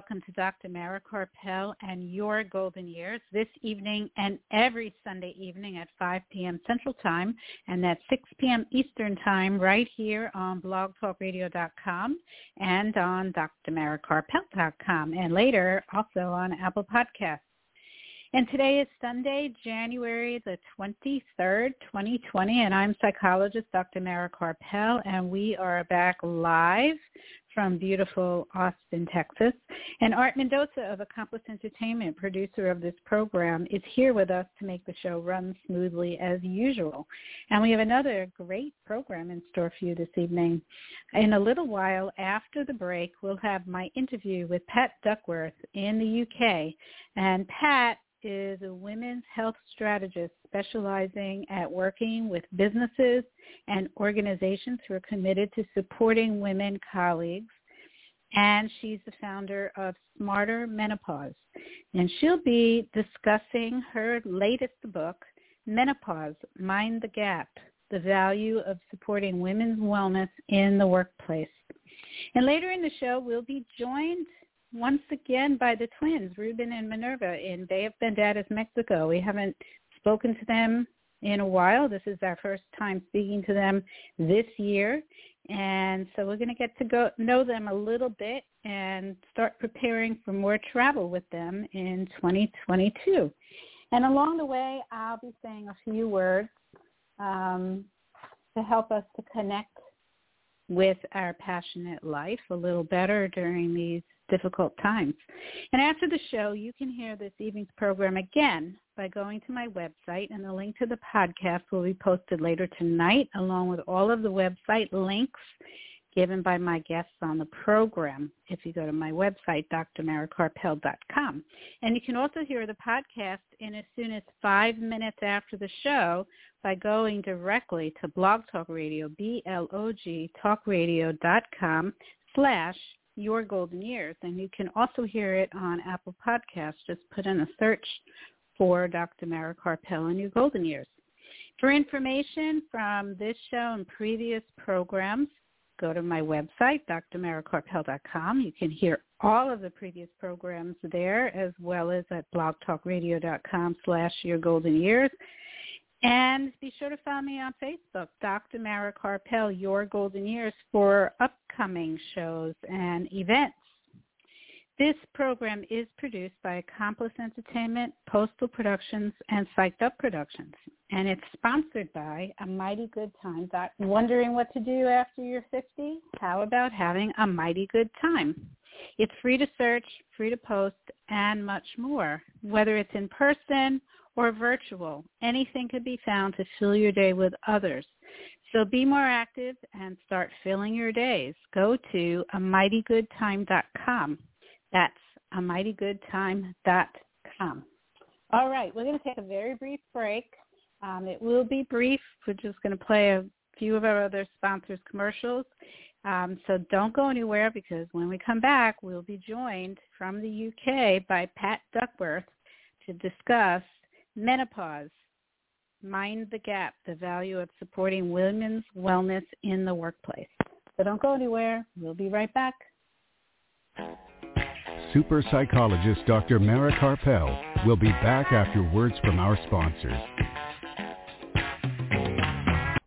Welcome to Dr. Mara Karpel and Your Golden Years this evening and every Sunday evening at 5 p.m. Central Time and at 6 p.m. Eastern Time right here on blogtalkradio.com and on drmarakarpel.com and later also on Apple Podcasts. And today is Sunday, January the 23rd, 2020, and I'm psychologist Dr. Mara Karpel, and we are back live from beautiful Austin, Texas. And Art Mendoza of Accomplice Entertainment, producer of this program, is here with us to make the show run smoothly as usual. And we have another great program in store for you this evening. In a little while after the break, we'll have my interview with Pat Duckworth in the UK. And Pat is a women's health strategist specializing at working with businesses and organizations who are committed to supporting women colleagues. And she's the founder of Smarter Menopause. And she'll be discussing her latest book, Menopause, Mind the Gap, the value of supporting women's wellness in the workplace. And later in the show, we'll be joined once again by the twins, Ruben and Minerva in Bay of Banderas, Mexico. We haven't spoken to them in a while. This is our first time speaking to them this year. And so we're going to get to go know them a little bit and start preparing for more travel with them in 2022. And along the way, I'll be saying a few words um, to help us to connect with our passionate life a little better during these difficult times. And after the show, you can hear this evening's program again by going to my website, and the link to the podcast will be posted later tonight, along with all of the website links given by my guests on the program if you go to my website, drmarakarpel.com. And you can also hear the podcast in as soon as five minutes after the show by going directly to Blog Talk Radio, B-L-O-G, talkradio.com slash your Golden Years. And you can also hear it on Apple Podcasts. Just put in a search for Dr. Mara Karpel and Your Golden Years. For information from this show and previous programs, go to my website, drmarakarpel.com. You can hear all of the previous programs there as well as at blogtalkradio.com slash your golden years. And be sure to follow me on Facebook, Dr. Mara Karpel, Your Golden Years, for upcoming shows and events. This program is produced by Accomplice Entertainment, Postal Productions, and Psyched Up Productions. And it's sponsored by A Mighty Good Time. Wondering what to do after you're 50? How about having a mighty good time? It's free to search, free to post, and much more, whether it's in person or virtual. Anything can be found to fill your day with others. So be more active and start filling your days. Go to a mightygoodtime.com. That's a mightygoodtime.com. All right, we're going to take a very brief break. Um, it will be brief. We're just going to play a few of our other sponsors' commercials. Um, so don't go anywhere because when we come back, we'll be joined from the UK by Pat Duckworth to discuss menopause, mind the gap, the value of supporting women's wellness in the workplace. So don't go anywhere. We'll be right back. Super psychologist Dr. Mara Karpel will be back after words from our sponsors.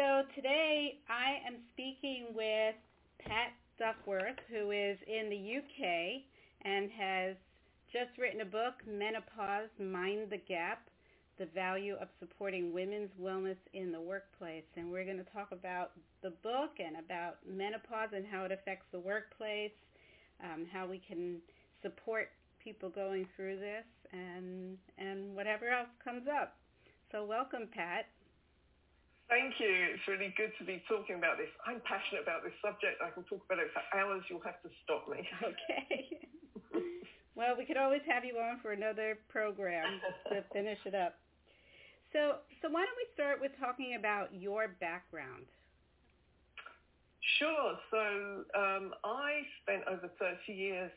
So today I am speaking with Pat Duckworth, who is in the UK and has just written a book, Menopause, Mind the Gap, the value of supporting women's wellness in the workplace. And we're going to talk about the book and about menopause and how it affects the workplace, um, how we can support people going through this, and, and whatever else comes up. So welcome, Pat. Thank you. It's really good to be talking about this. I'm passionate about this subject. I can talk about it for hours. You'll have to stop me. Okay. well, we could always have you on for another program to finish it up. So, so why don't we start with talking about your background? Sure. So um, I spent over 30 years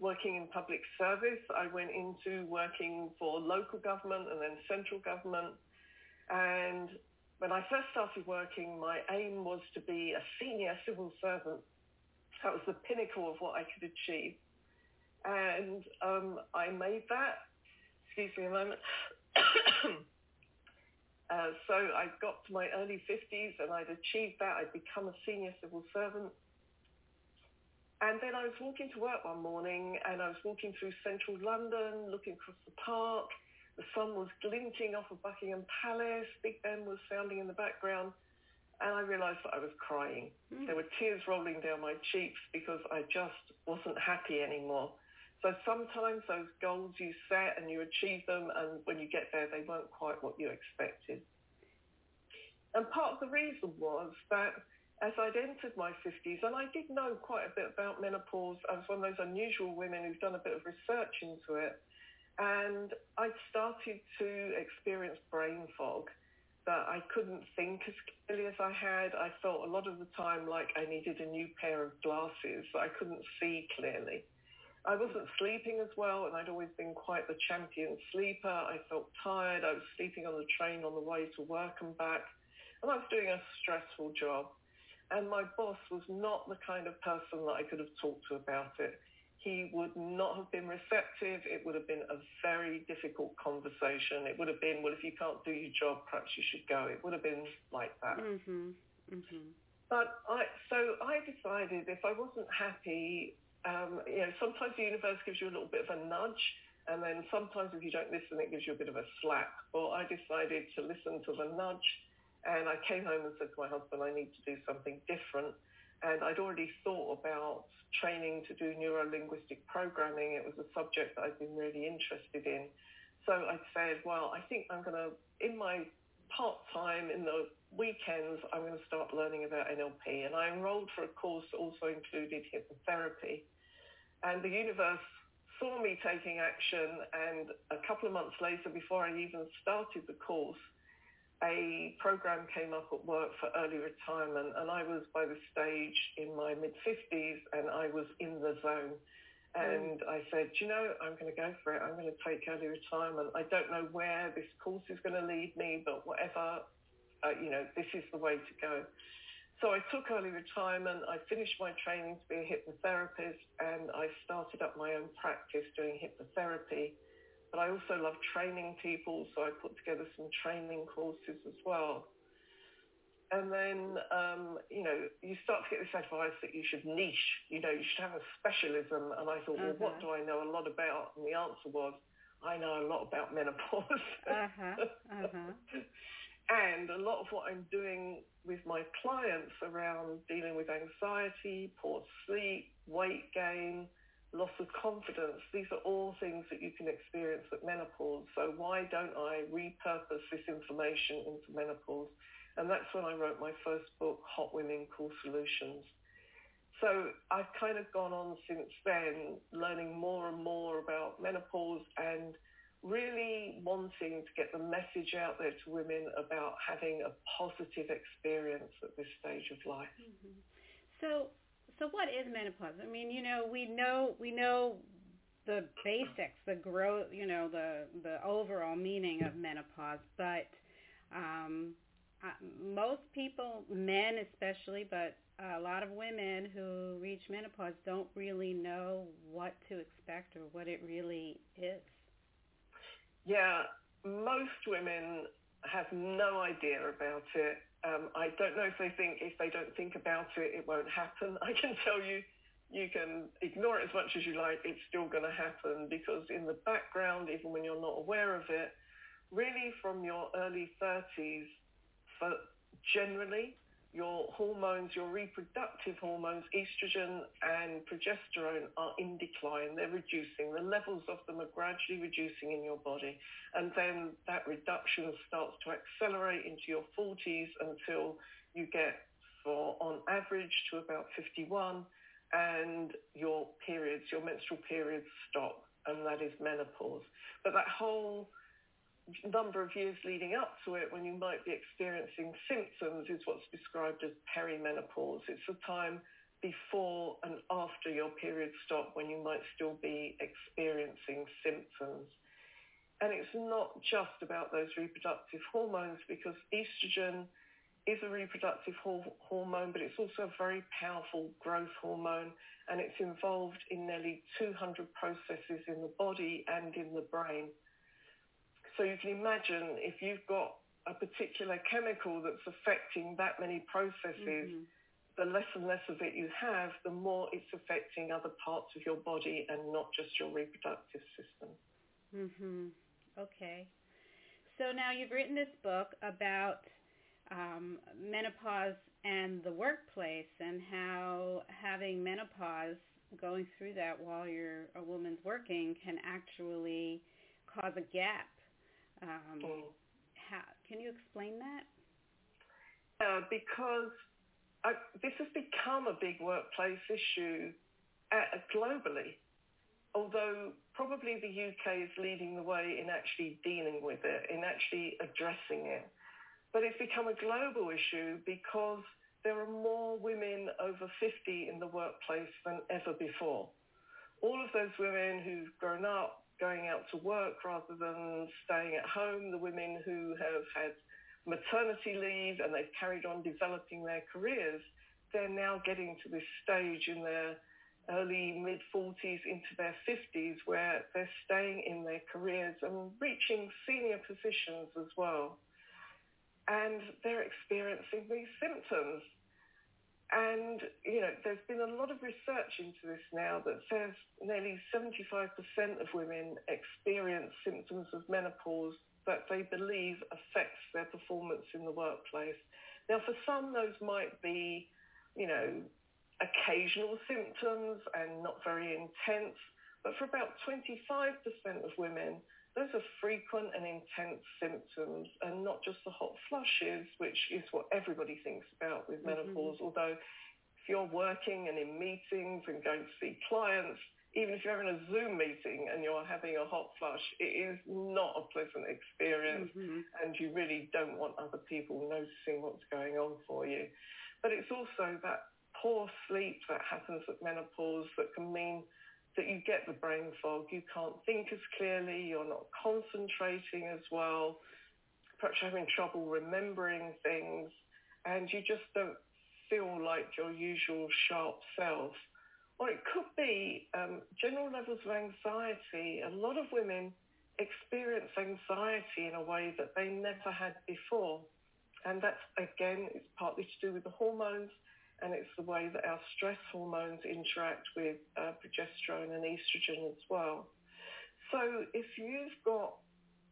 working in public service. I went into working for local government and then central government. And when I first started working, my aim was to be a senior civil servant. That was the pinnacle of what I could achieve. And um, I made that. Excuse me a moment. uh, so I got to my early 50s and I'd achieved that. I'd become a senior civil servant. And then I was walking to work one morning and I was walking through central London, looking across the park. The sun was glinting off of Buckingham Palace. Big Ben was sounding in the background. And I realized that I was crying. Mm. There were tears rolling down my cheeks because I just wasn't happy anymore. So sometimes those goals you set and you achieve them and when you get there they weren't quite what you expected. And part of the reason was that as I'd entered my 50s, and I did know quite a bit about menopause, I was one of those unusual women who've done a bit of research into it, and I'd started to experience brain fog that I couldn't think as clearly as I had. I felt a lot of the time like I needed a new pair of glasses, I couldn't see clearly. I wasn't sleeping as well, and I'd always been quite the champion sleeper. I felt tired. I was sleeping on the train on the way to work and back, and I was doing a stressful job. And my boss was not the kind of person that I could have talked to about it. He would not have been receptive. It would have been a very difficult conversation. It would have been, well, if you can't do your job, perhaps you should go. It would have been like that. Mm-hmm. Mm-hmm. But I, so I decided if I wasn't happy um, you know, sometimes the universe gives you a little bit of a nudge, and then sometimes if you don't listen, it gives you a bit of a slap. Well, I decided to listen to the nudge, and I came home and said to my husband, I need to do something different. And I'd already thought about training to do neuro-linguistic programming. It was a subject that I'd been really interested in. So I said, well, I think I'm going to, in my part-time, in the weekends, I'm going to start learning about NLP. And I enrolled for a course that also included hypnotherapy. And the universe saw me taking action and a couple of months later, before I even started the course, a program came up at work for early retirement and I was by the stage in my mid-50s and I was in the zone. And mm. I said, you know, I'm going to go for it. I'm going to take early retirement. I don't know where this course is going to lead me, but whatever, uh, you know, this is the way to go. So I took early retirement. I finished my training to be a hypnotherapist and I started up my own practice doing hypnotherapy. But I also love training people, so I put together some training courses as well. And then, um, you know, you start to get this advice that you should niche, you know, you should have a specialism. And I thought, well, what uh-huh. do I know a lot about? And the answer was, I know a lot about menopause. uh-huh. Uh-huh. And a lot of what I'm doing with my clients around dealing with anxiety, poor sleep, weight gain, loss of confidence, these are all things that you can experience at menopause. So why don't I repurpose this information into menopause? And that's when I wrote my first book, Hot Women, Cool Solutions. So I've kind of gone on since then, learning more and more about menopause and really wanting to get the message out there to women about having a positive experience at this stage of life. Mm-hmm. So, so what is menopause? I mean, you know, we know we know the basics, the growth, you know, the the overall meaning of menopause, but um, uh, most people, men especially, but a lot of women who reach menopause don't really know what to expect or what it really is. Yeah, most women have no idea about it. Um, I don't know if they think if they don't think about it, it won't happen. I can tell you you can ignore it as much as you like, it's still going to happen because in the background, even when you're not aware of it, really from your early 30s, for generally, your hormones, your reproductive hormones, estrogen and progesterone are in decline. They're reducing. The levels of them are gradually reducing in your body. And then that reduction starts to accelerate into your 40s until you get for on average to about 51 and your periods, your menstrual periods stop and that is menopause. But that whole number of years leading up to it when you might be experiencing symptoms is what's described as perimenopause. It's the time before and after your period stop when you might still be experiencing symptoms. And it's not just about those reproductive hormones because estrogen is a reproductive ho- hormone, but it's also a very powerful growth hormone and it's involved in nearly 200 processes in the body and in the brain. So you can imagine if you've got a particular chemical that's affecting that many processes, mm-hmm. the less and less of it you have, the more it's affecting other parts of your body and not just your reproductive system. Mhm. Okay. So now you've written this book about um, menopause and the workplace and how having menopause, going through that while you're a woman's working, can actually cause a gap um, mm. how, can you explain that? Uh, because I, this has become a big workplace issue uh, globally, although probably the UK is leading the way in actually dealing with it, in actually addressing it. But it's become a global issue because there are more women over 50 in the workplace than ever before. All of those women who've grown up going out to work rather than staying at home, the women who have had maternity leave and they've carried on developing their careers, they're now getting to this stage in their early mid 40s into their 50s where they're staying in their careers and reaching senior positions as well. And they're experiencing these symptoms. And, you know, there's been a lot of research into this now that says nearly 75% of women experience symptoms of menopause that they believe affects their performance in the workplace. Now, for some, those might be, you know, occasional symptoms and not very intense. But for about 25% of women, those are frequent and intense symptoms and not just the hot flushes, which is what everybody thinks about with mm-hmm. menopause. Although if you're working and in meetings and going to see clients, even if you're having a Zoom meeting and you're having a hot flush, it is not a pleasant experience mm-hmm. and you really don't want other people noticing what's going on for you. But it's also that poor sleep that happens at menopause that can mean that you get the brain fog. You can't think as clearly. You're not concentrating as well. Perhaps you're having trouble remembering things, and you just don't feel like your usual sharp self. Or it could be um, general levels of anxiety. A lot of women experience anxiety in a way that they never had before. And that's, again, it's partly to do with the hormones and it's the way that our stress hormones interact with uh, progesterone and estrogen as well. So if you've got,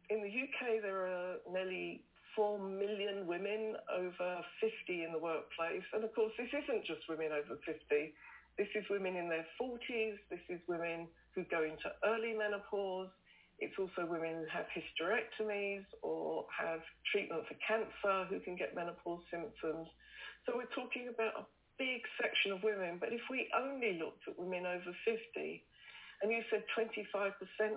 in the UK there are nearly 4 million women over 50 in the workplace, and of course this isn't just women over 50, this is women in their 40s, this is women who go into early menopause, it's also women who have hysterectomies or have treatment for cancer who can get menopause symptoms. So we're talking about a big section of women, but if we only looked at women over 50, and you said 25%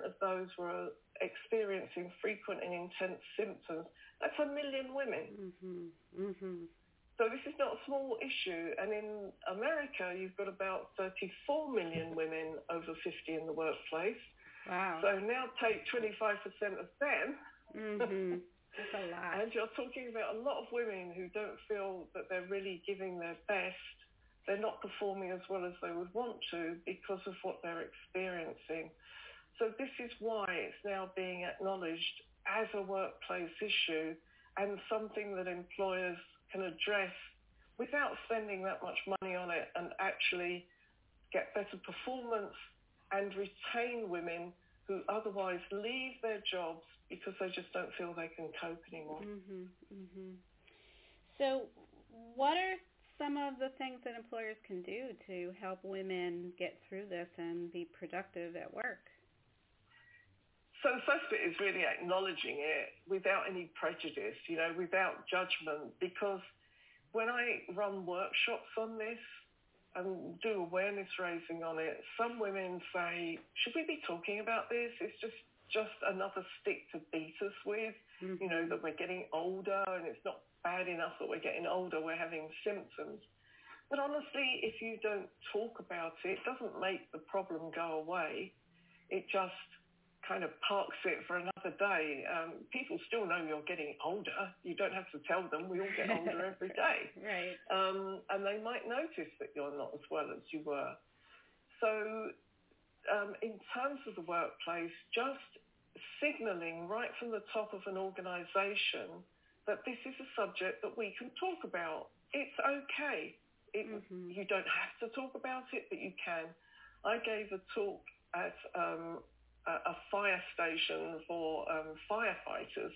of those were experiencing frequent and intense symptoms, that's a million women. Mm-hmm. Mm-hmm. So this is not a small issue. And in America, you've got about 34 million women over 50 in the workplace. Wow. So now take 25% of them. Mm-hmm. A lot. And you're talking about a lot of women who don't feel that they're really giving their best. They're not performing as well as they would want to because of what they're experiencing. So this is why it's now being acknowledged as a workplace issue and something that employers can address without spending that much money on it and actually get better performance, and retain women who otherwise leave their jobs because they just don't feel they can cope anymore. Mm-hmm, mm-hmm. So, what are some of the things that employers can do to help women get through this and be productive at work? So the first bit is really acknowledging it without any prejudice, you know, without judgment, because when I run workshops on this and do awareness raising on it, some women say, should we be talking about this? It's just just another stick to beat us with, mm-hmm. you know, that we're getting older and it's not bad enough that we're getting older, we're having symptoms. But honestly, if you don't talk about it, it doesn't make the problem go away. It just kind of parks it for another day. Um, people still know you're getting older. You don't have to tell them. We all get older every day. right. Um, and they might notice that you're not as well as you were. So um, in terms of the workplace, just signaling right from the top of an organization that this is a subject that we can talk about. It's okay. It, mm-hmm. You don't have to talk about it, but you can. I gave a talk at um, a, fire station for um, firefighters,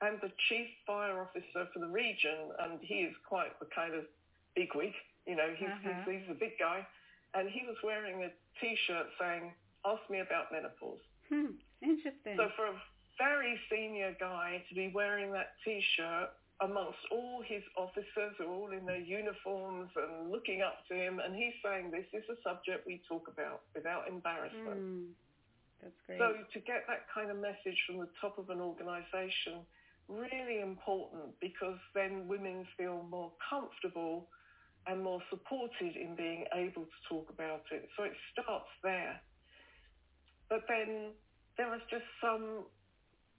and the chief fire officer for the region, and he is quite the kind of bigwig, you know, he's, uh-huh. he's, he's a big guy, and he was wearing a T-shirt saying, "Ask me about menopause." Hmm. Interesting. So for a very senior guy to be wearing that T-shirt amongst all his officers who are all in their uniforms and looking up to him, and he's saying this is a subject we talk about without embarrassment. Mm, that's great. So to get that kind of message from the top of an organisation, really important because then women feel more comfortable and more supported in being able to talk about it. So it starts there. But then there is just some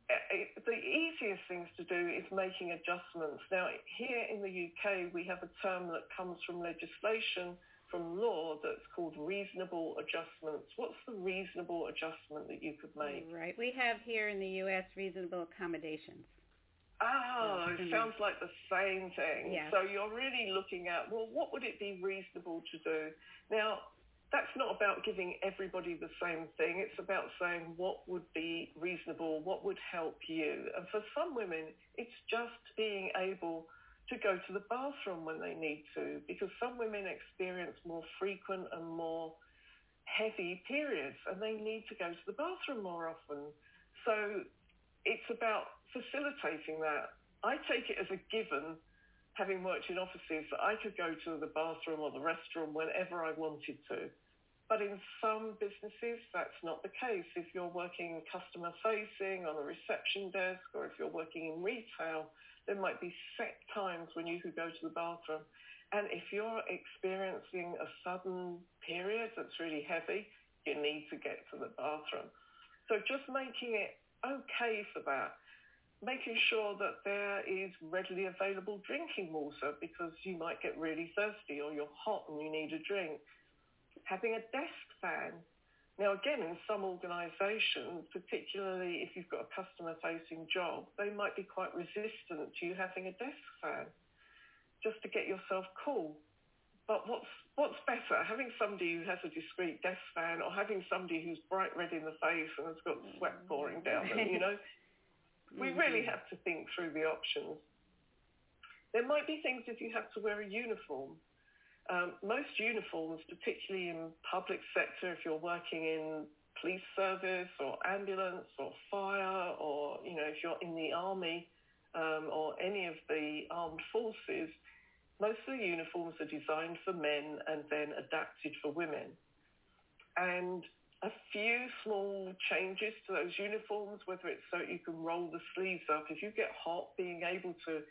eh, eh, the easiest things to do is making adjustments. Now, here in the UK, we have a term that comes from legislation, from law, that's called reasonable adjustments. What's the reasonable adjustment that you could make? Right. We have here in the US reasonable accommodations. Ah, it mm-hmm. sounds like the same thing. Yes. So you're really looking at, well, what would it be reasonable to do? Now, that's not about giving everybody the same thing. It's about saying what would be reasonable, what would help you. And for some women, it's just being able to go to the bathroom when they need to, because some women experience more frequent and more heavy periods and they need to go to the bathroom more often. So it's about facilitating that. I take it as a given having worked in offices, that I could go to the bathroom or the restroom whenever I wanted to. But in some businesses, that's not the case. If you're working customer facing on a reception desk or if you're working in retail, there might be set times when you could go to the bathroom. And if you're experiencing a sudden period that's really heavy, you need to get to the bathroom. So just making it okay for that making sure that there is readily available drinking water because you might get really thirsty or you're hot and you need a drink. Having a desk fan. Now again, in some organisations, particularly if you've got a customer-facing job, they might be quite resistant to you having a desk fan just to get yourself cool. But what's what's better, having somebody who has a discreet desk fan or having somebody who's bright red in the face and has got sweat mm. pouring down them, you know? We mm-hmm. really have to think through the options. There might be things if you have to wear a uniform. Um, most uniforms, particularly in public sector, if you're working in police service or ambulance or fire or, you know, if you're in the army um, or any of the armed forces, most of the uniforms are designed for men and then adapted for women. And a few small changes to those uniforms, whether it's so you can roll the sleeves up. If you get hot, being able to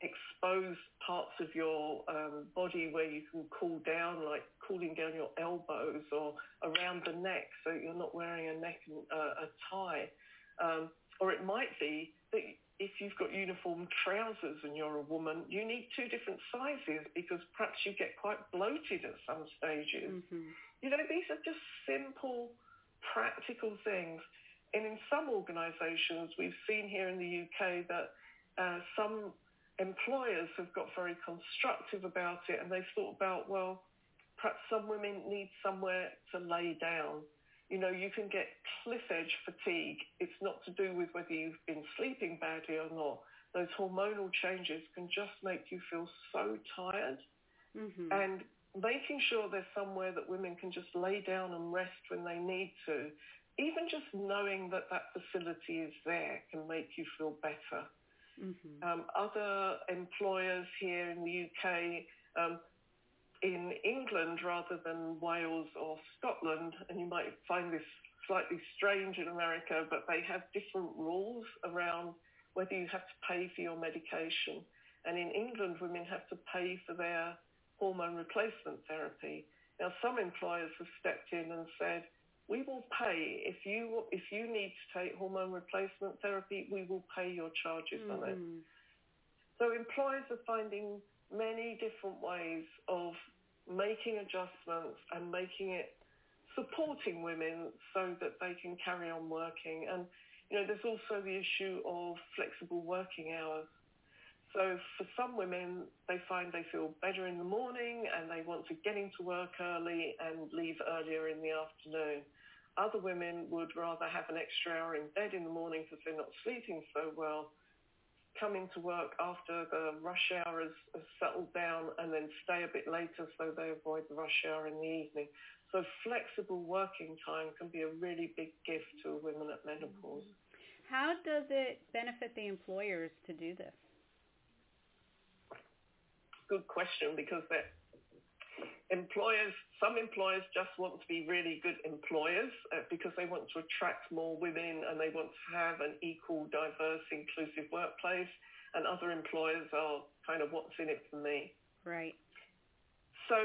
expose parts of your um, body where you can cool down, like cooling down your elbows or around the neck, so you're not wearing a neck uh, a tie. Um, or it might be that if you've got uniform trousers and you're a woman, you need two different sizes because perhaps you get quite bloated at some stages. Mm-hmm. You know, these are just simple, practical things. And in some organisations, we've seen here in the UK that uh, some employers have got very constructive about it and they've thought about, well, Perhaps some women need somewhere to lay down. You know, you can get cliff edge fatigue. It's not to do with whether you've been sleeping badly or not. Those hormonal changes can just make you feel so tired. Mm-hmm. And making sure there's somewhere that women can just lay down and rest when they need to, even just knowing that that facility is there can make you feel better. Mm-hmm. Um, other employers here in the UK, um, in England rather than Wales or Scotland, and you might find this slightly strange in America, but they have different rules around whether you have to pay for your medication. And in England, women have to pay for their hormone replacement therapy. Now, some employers have stepped in and said, we will pay if you if you need to take hormone replacement therapy, we will pay your charges mm. on it. Mm-hmm. So employers are finding many different ways of making adjustments and making it supporting women so that they can carry on working. And you know, there's also the issue of flexible working hours. So for some women, they find they feel better in the morning and they want to get into work early and leave earlier in the afternoon. Other women would rather have an extra hour in bed in the morning because they're not sleeping so well, come into work after the rush hour has, has settled down and then stay a bit later so they avoid the rush hour in the evening. So flexible working time can be a really big gift to women at menopause. How does it benefit the employers to do this? Good question because they're employers, some employers just want to be really good employers uh, because they want to attract more women and they want to have an equal, diverse, inclusive workplace. And other employers are kind of what's in it for me. Right. So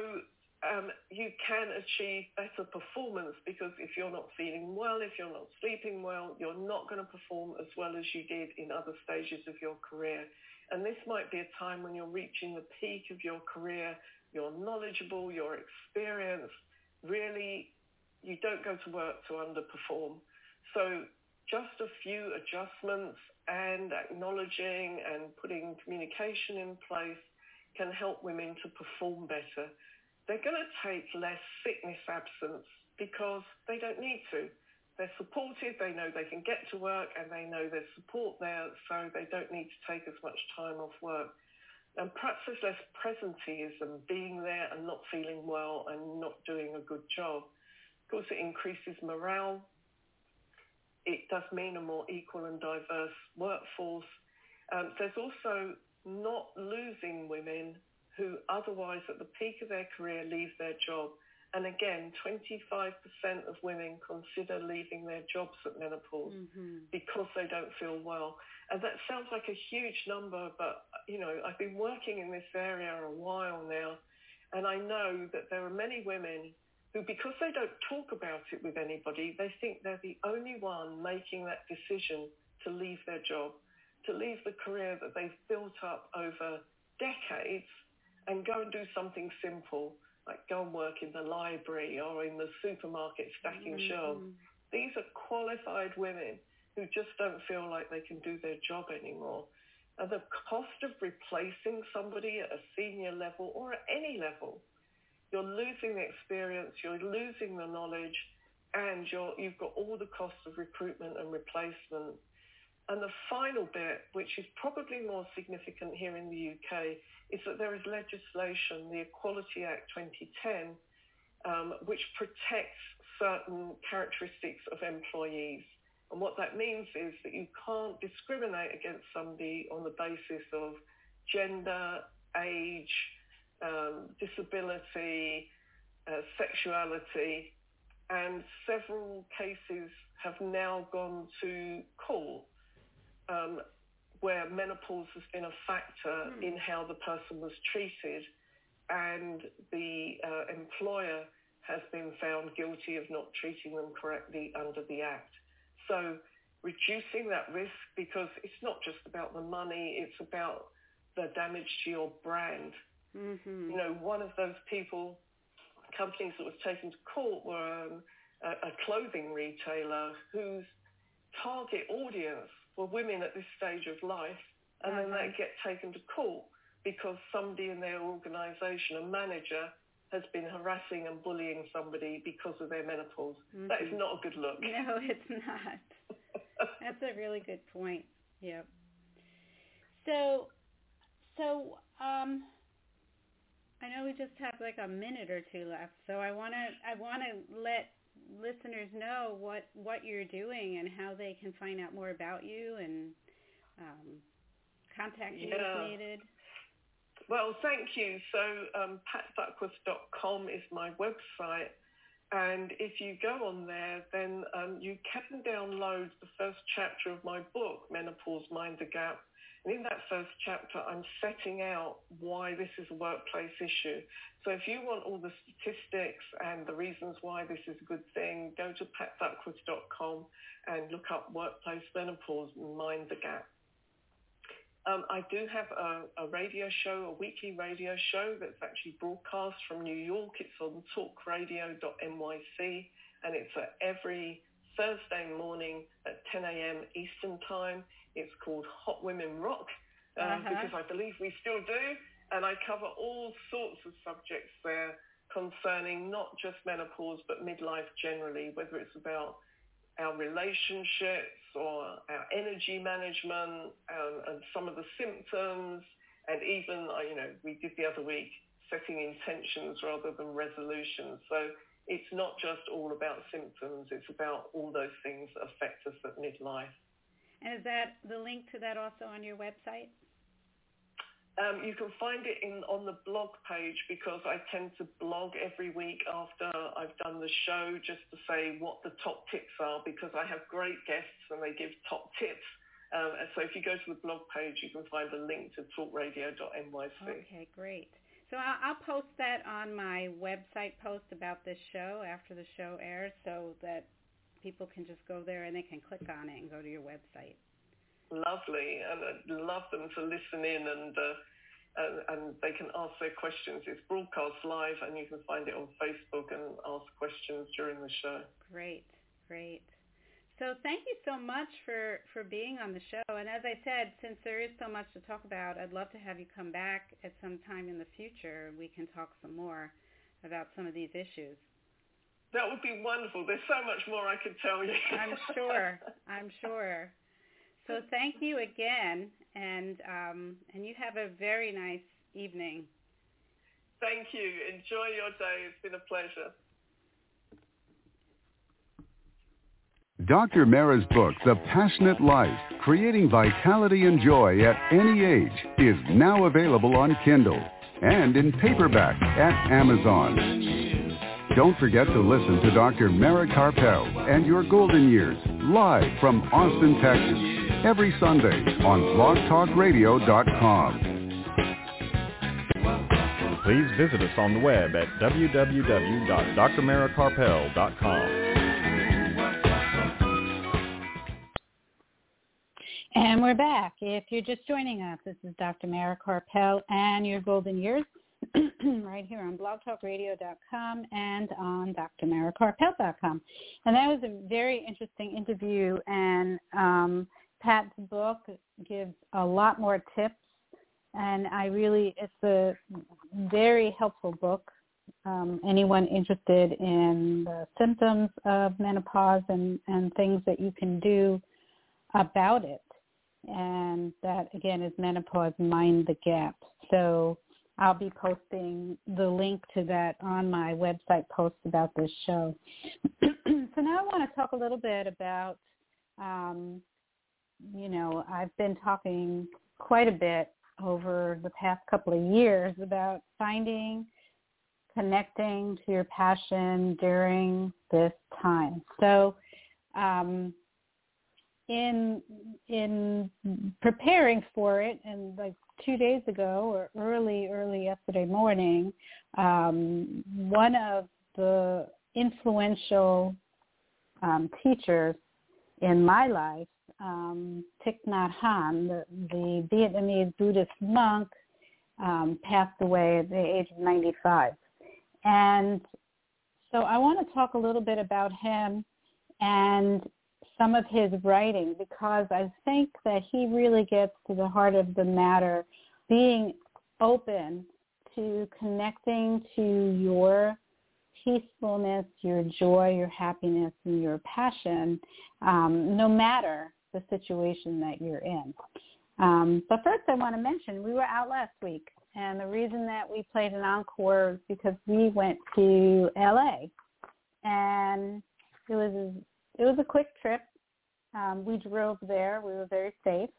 um, you can achieve better performance because if you're not feeling well, if you're not sleeping well, you're not going to perform as well as you did in other stages of your career. And this might be a time when you're reaching the peak of your career you're knowledgeable, you're experienced, really you don't go to work to underperform. So just a few adjustments and acknowledging and putting communication in place can help women to perform better. They're going to take less sickness absence because they don't need to. They're supported, they know they can get to work and they know there's support there so they don't need to take as much time off work. And perhaps there's less presenteeism, being there and not feeling well and not doing a good job. Of course, it increases morale. It does mean a more equal and diverse workforce. Um, there's also not losing women who otherwise at the peak of their career leave their job. And again, 25% of women consider leaving their jobs at menopause mm-hmm. because they don't feel well. And that sounds like a huge number, but you know, I've been working in this area a while now, and I know that there are many women who, because they don't talk about it with anybody, they think they're the only one making that decision to leave their job, to leave the career that they've built up over decades and go and do something simple, like go and work in the library or in the supermarket stacking mm-hmm. shelves. These are qualified women who just don't feel like they can do their job anymore. And the cost of replacing somebody at a senior level or at any level, you're losing the experience, you're losing the knowledge, and you're, you've got all the costs of recruitment and replacement. And the final bit, which is probably more significant here in the UK, is that there is legislation, the Equality Act 2010, um, which protects certain characteristics of employees. And what that means is that you can't discriminate against somebody on the basis of gender, age, um, disability, uh, sexuality, and several cases have now gone to court um, where menopause has been a factor mm. in how the person was treated, and the uh, employer has been found guilty of not treating them correctly under the Act. So reducing that risk because it's not just about the money, it's about the damage to your brand. Mm-hmm. You know, one of those people, companies that was taken to court were um, a, a clothing retailer whose target audience were women at this stage of life, and then they get taken to court because somebody in their organisation, a manager, has been harassing and bullying somebody because of their menopause. Mm-hmm. That is not a good look. No, it's not. That's a really good point. Yep. So, so um, I know we just have like a minute or two left, so I want to I want to let listeners know what what you're doing and how they can find out more about you and um, contact you yeah. if needed. Well, thank you. So um, patduckworth.com is my website. And if you go on there, then um, you can download the first chapter of my book, Menopause Mind the Gap. And in that first chapter, I'm setting out why this is a workplace issue. So if you want all the statistics and the reasons why this is a good thing, go to patduckworth.com and look up workplace menopause and mind the gap. Um, I do have a, a, radio show, a weekly radio show that's actually broadcast from New York. It's on talkradio.nyc and it's every Thursday morning at 10 a.m. Eastern Time. It's called Hot Women Rock uh, uh-huh. because I believe we still do. And I cover all sorts of subjects there concerning not just menopause but midlife generally, whether it's about our relationships or our energy management and, and some of the symptoms and even, uh, you know, we did the other week setting intentions rather than resolutions. So it's not just all about symptoms, it's about all those things that affect us at midlife. And is that the link to that also on your website? Um, you can find it in on the blog page because I tend to blog every week after I've done the show just to say what the top tips are because I have great guests and they give top tips. Um, so if you go to the blog page, you can find a link to talkradio.nyc. Okay, great. So I'll, I'll post that on my website post about this show after the show airs so that people can just go there and they can click on it and go to your website lovely, and I'd love them to listen in and, uh, and, and they can ask their questions. It's broadcast live, and you can find it on Facebook and ask questions during the show. Great, great. So thank you so much for, for being on the show. And as I said, since there is so much to talk about, I'd love to have you come back at some time in the future. We can talk some more about some of these issues. That would be wonderful. There's so much more I could tell you. I'm sure. I'm sure. So thank you again, and um, and you have a very nice evening. Thank you. Enjoy your day. It's been a pleasure. Dr. Mara's book, The Passionate Life, Creating Vitality and Joy at Any Age, is now available on Kindle and in paperback at Amazon. Don't forget to listen to Dr. Mara Karpel and Your Golden Years live from Austin, Texas every Sunday on blogtalkradio.com. Please visit us on the web at www.drmarakarpel.com. And we're back. If you're just joining us, this is Dr. Mara Karpel and your golden years right here on blogtalkradio.com and on drmarakarpel.com. And that was a very interesting interview and um, Pat's book gives a lot more tips, and I really, it's a very helpful book. Um, anyone interested in the symptoms of menopause and, and things that you can do about it. And that, again, is Menopause Mind the Gap. So I'll be posting the link to that on my website post about this show. so now I want to talk a little bit about um, you know, I've been talking quite a bit over the past couple of years about finding, connecting to your passion during this time. So, um, in in preparing for it, and like two days ago or early early yesterday morning, um, one of the influential um, teachers in my life um, Thich Nhat Hanh, the, the Vietnamese Buddhist monk, um, passed away at the age of 95. And so I want to talk a little bit about him and some of his writing because I think that he really gets to the heart of the matter, being open to connecting to your peacefulness, your joy, your happiness, and your passion, um, no matter the situation that you're in. Um, but first, I want to mention we were out last week, and the reason that we played an encore is because we went to LA, and it was a, it was a quick trip. Um, we drove there. We were very safe,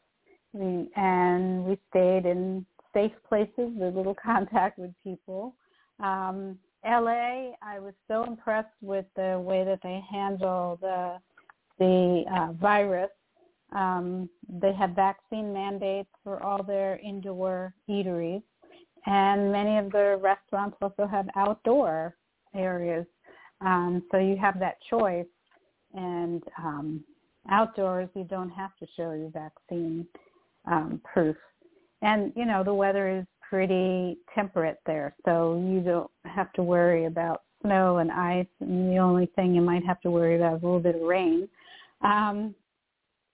we, and we stayed in safe places with little contact with people. Um, LA, I was so impressed with the way that they handle the the uh, virus. Um, they have vaccine mandates for all their indoor eateries, and many of the restaurants also have outdoor areas. Um, so you have that choice, and um, outdoors you don't have to show your vaccine um, proof. And you know the weather is pretty temperate there, so you don't have to worry about snow and ice. And the only thing you might have to worry about is a little bit of rain. Um,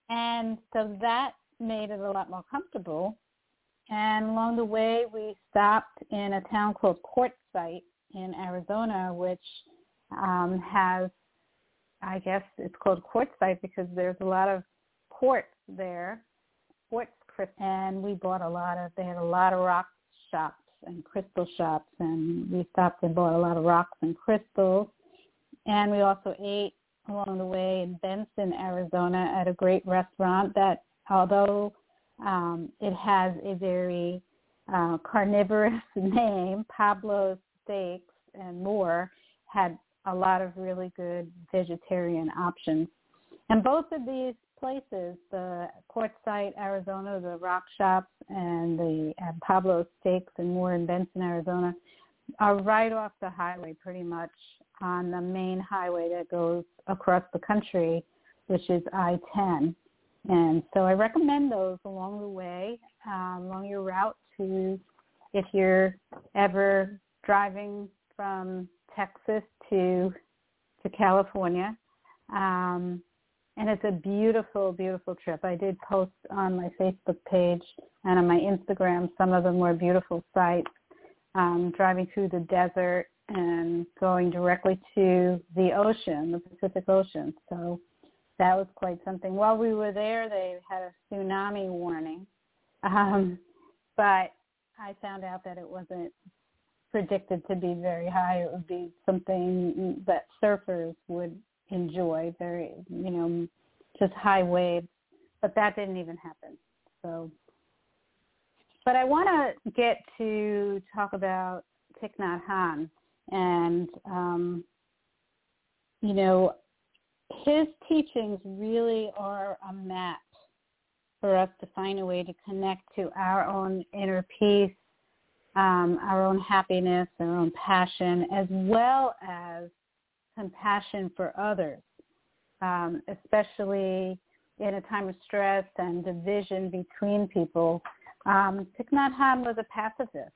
and so that made it a lot more comfortable. And along the way, we stopped in a town called Quartzsite in Arizona, which um, has, I guess it's called Quartzsite because there's a lot of quartz there, quartz and we bought a lot of, they had a lot of rock shops and crystal shops, and we stopped and bought a lot of rocks and crystals. And we also ate along the way in Benson, Arizona, at a great restaurant that, although um, it has a very uh, carnivorous name, Pablo's Steaks and more, had a lot of really good vegetarian options. And both of these places, the Quartzsite, Arizona, the Rock Shops, and the Pablo Steaks and more in Benson, Arizona, are right off the highway pretty much on the main highway that goes across the country, which is I-10. And so I recommend those along the way, um, along your route to if you're ever driving from Texas to to California. Um, and it's a beautiful, beautiful trip. I did post on my Facebook page and on my Instagram. Some of the more beautiful sights, um, driving through the desert and going directly to the ocean, the Pacific Ocean. So that was quite something. While we were there, they had a tsunami warning, um, but I found out that it wasn't predicted to be very high. It would be something that surfers would enjoy. Very, you know, just high waves, but that didn't even happen. So, but I want to get to talk about Thich Nhat Hanh, and um, you know, his teachings really are a map for us to find a way to connect to our own inner peace, um, our own happiness, our own passion, as well as compassion for others, um, especially in a time of stress and division between people. Um, Thich Nhat Hanh was a pacifist,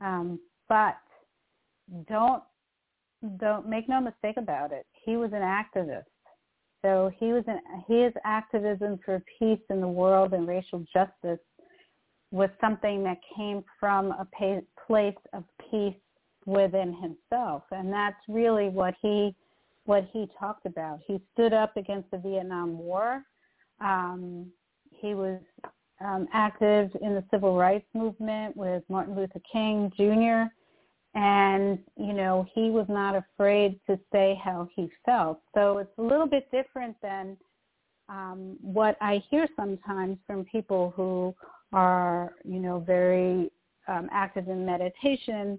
um, but don't don't make no mistake about it. He was an activist. So he was an, his activism for peace in the world and racial justice was something that came from a place of peace within himself, and that's really what he what he talked about. He stood up against the Vietnam War. Um, he was um, active in the civil rights movement with Martin Luther King Jr. And, you know, he was not afraid to say how he felt. So it's a little bit different than um, what I hear sometimes from people who are, you know, very um, active in meditation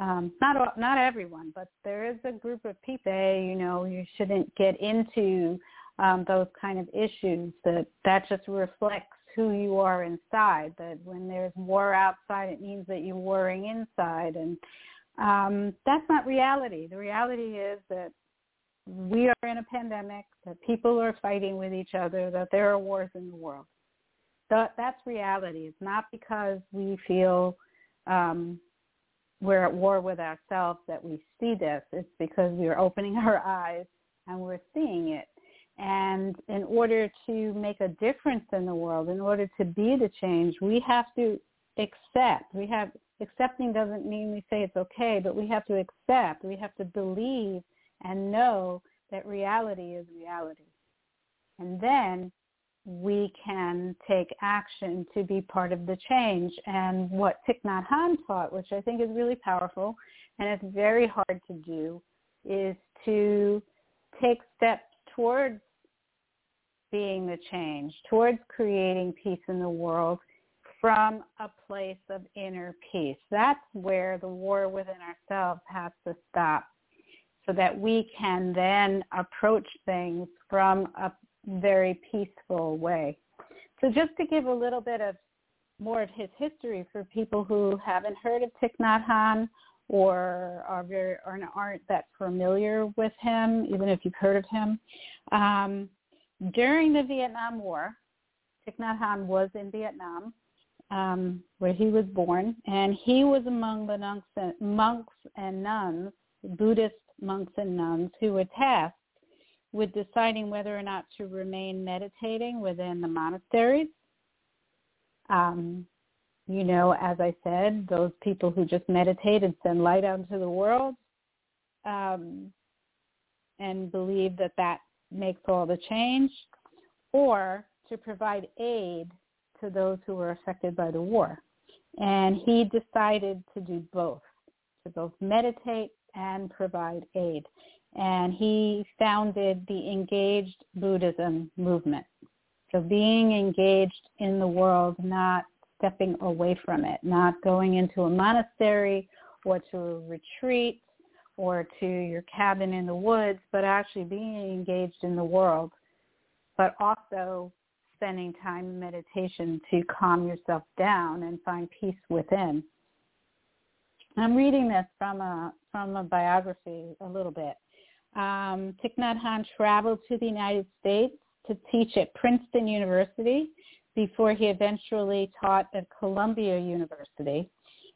um, not not everyone, but there is a group of people. You know, you shouldn't get into um, those kind of issues. That that just reflects who you are inside. That when there's war outside, it means that you're warring inside, and um, that's not reality. The reality is that we are in a pandemic. That people are fighting with each other. That there are wars in the world. That that's reality. It's not because we feel um, we're at war with ourselves that we see this. It's because we are opening our eyes and we're seeing it. And in order to make a difference in the world, in order to be the change, we have to accept. We have accepting doesn't mean we say it's okay, but we have to accept, we have to believe and know that reality is reality. And then we can take action to be part of the change. And what Thich Nhat Hanh taught, which I think is really powerful and it's very hard to do, is to take steps towards being the change, towards creating peace in the world from a place of inner peace. That's where the war within ourselves has to stop so that we can then approach things from a very peaceful way. So just to give a little bit of more of his history for people who haven't heard of Thich Nhat Hanh or are very or aren't that familiar with him, even if you've heard of him. Um, during the Vietnam War, Thich Nhat Hanh was in Vietnam, um, where he was born, and he was among the monks and, monks and nuns, Buddhist monks and nuns, who were tasked with deciding whether or not to remain meditating within the monasteries. Um, you know, as I said, those people who just meditate and send light out into the world um, and believe that that makes all the change, or to provide aid to those who were affected by the war. And he decided to do both, to both meditate and provide aid and he founded the Engaged Buddhism movement. So being engaged in the world, not stepping away from it, not going into a monastery or to a retreat or to your cabin in the woods, but actually being engaged in the world, but also spending time in meditation to calm yourself down and find peace within. I'm reading this from a from a biography a little bit. Um, Thich Nhat Hanh traveled to the United States to teach at Princeton University before he eventually taught at Columbia University.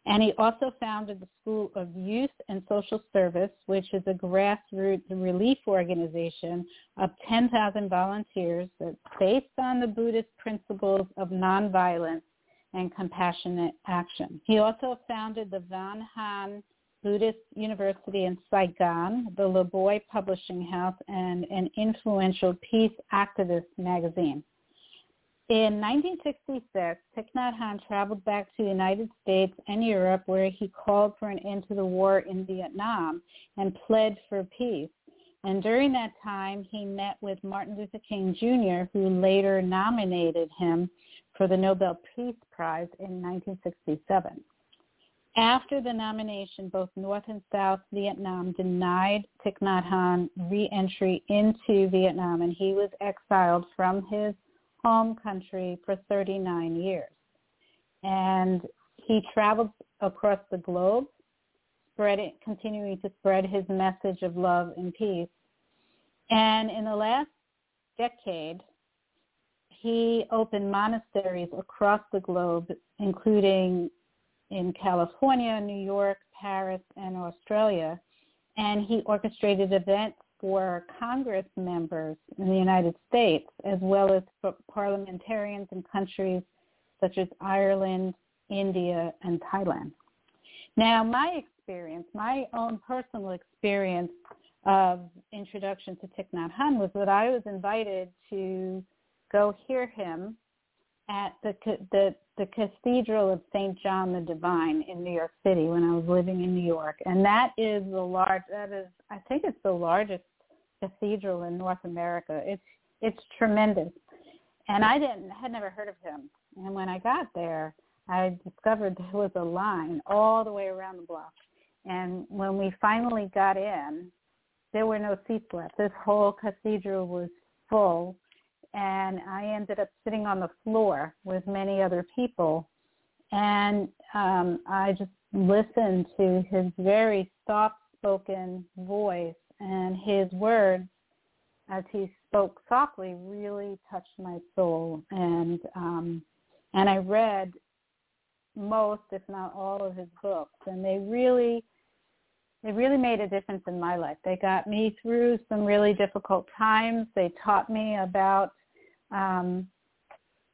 And he also founded the School of Youth and Social Service, which is a grassroots relief organization of 10,000 volunteers that's based on the Buddhist principles of nonviolence and compassionate action. He also founded the Van Hanh Buddhist University in Saigon, the La Boi Publishing House, and an influential peace activist magazine. In 1966, Thich Nhat Hanh traveled back to the United States and Europe where he called for an end to the war in Vietnam and pled for peace. And during that time, he met with Martin Luther King Jr., who later nominated him for the Nobel Peace Prize in 1967. After the nomination, both North and South Vietnam denied Thich Nhat Hanh re-entry into Vietnam, and he was exiled from his home country for 39 years. And he traveled across the globe, continuing to spread his message of love and peace. And in the last decade, he opened monasteries across the globe, including in California, New York, Paris, and Australia. And he orchestrated events for Congress members in the United States, as well as for parliamentarians in countries such as Ireland, India, and Thailand. Now, my experience, my own personal experience of introduction to Thich Nhat Hanh was that I was invited to go hear him at the the the Cathedral of St. John the Divine in New York City when I was living in New York, and that is the large that is I think it's the largest cathedral in North America. It's it's tremendous, and I didn't had never heard of him. And when I got there, I discovered there was a line all the way around the block. And when we finally got in, there were no seats left. This whole cathedral was full and I ended up sitting on the floor with many other people. And um, I just listened to his very soft-spoken voice and his words as he spoke softly really touched my soul. And um, and I read most, if not all, of his books, and they really they really made a difference in my life. They got me through some really difficult times. They taught me about um,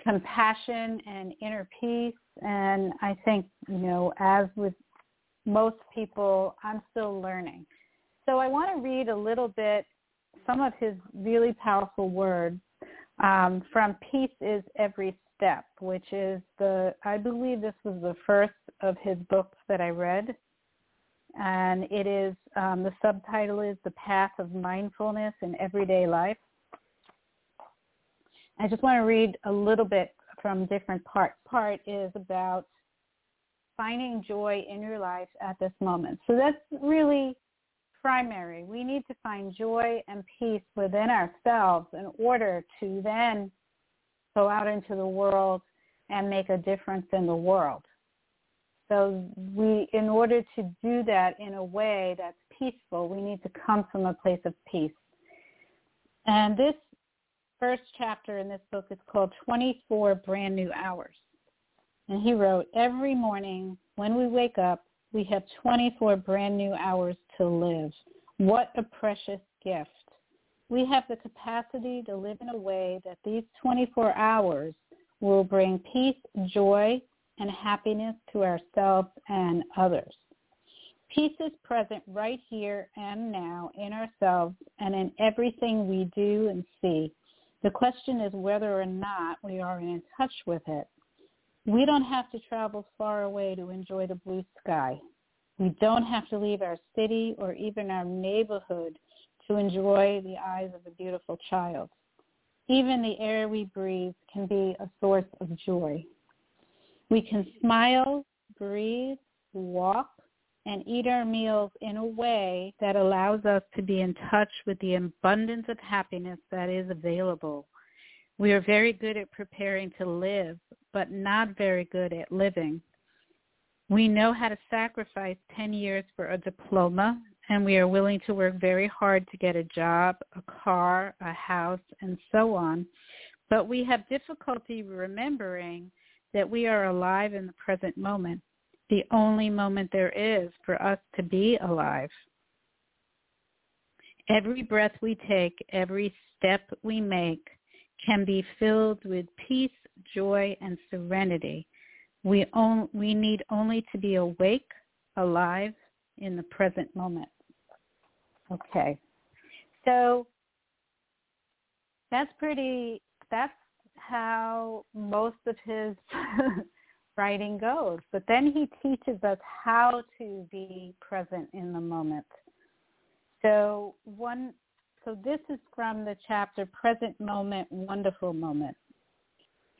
compassion and inner peace And I think, you know, as with most people, I'm still learning. So I want to read a little bit some of his really powerful words um, from Peace is Every Step, which is the, I believe this was the first of his books that I read. And it is, um, the subtitle is The Path of Mindfulness in Everyday Life. I just want to read a little bit from different part. Part is about finding joy in your life at this moment. So that's really primary. We need to find joy and peace within ourselves in order to then go out into the world and make a difference in the world. So we, in order to do that in a way that's peaceful, we need to come from a place of peace. And this first chapter in this book is called 24 Brand New Hours. And he wrote, every morning when we wake up, we have 24 brand new hours to live. What a precious gift. We have the capacity to live in a way that these 24 hours will bring peace, joy, and happiness to ourselves and others. Peace is present right here and now in ourselves and in everything we do and see. The question is whether or not we are in touch with it. We don't have to travel far away to enjoy the blue sky. We don't have to leave our city or even our neighborhood to enjoy the eyes of a beautiful child. Even the air we breathe can be a source of joy. We can smile, breathe, walk, and eat our meals in a way that allows us to be in touch with the abundance of happiness that is available. We are very good at preparing to live, but not very good at living. We know how to sacrifice 10 years for a diploma, and we are willing to work very hard to get a job, a car, a house, and so on. But we have difficulty remembering that we are alive in the present moment, the only moment there is for us to be alive. Every breath we take, every step we make can be filled with peace, joy, and serenity. We, on, we need only to be awake, alive in the present moment. Okay. So that's pretty, that's how most of his writing goes. But then he teaches us how to be present in the moment. So one, so this is from the chapter Present Moment, Wonderful Moment.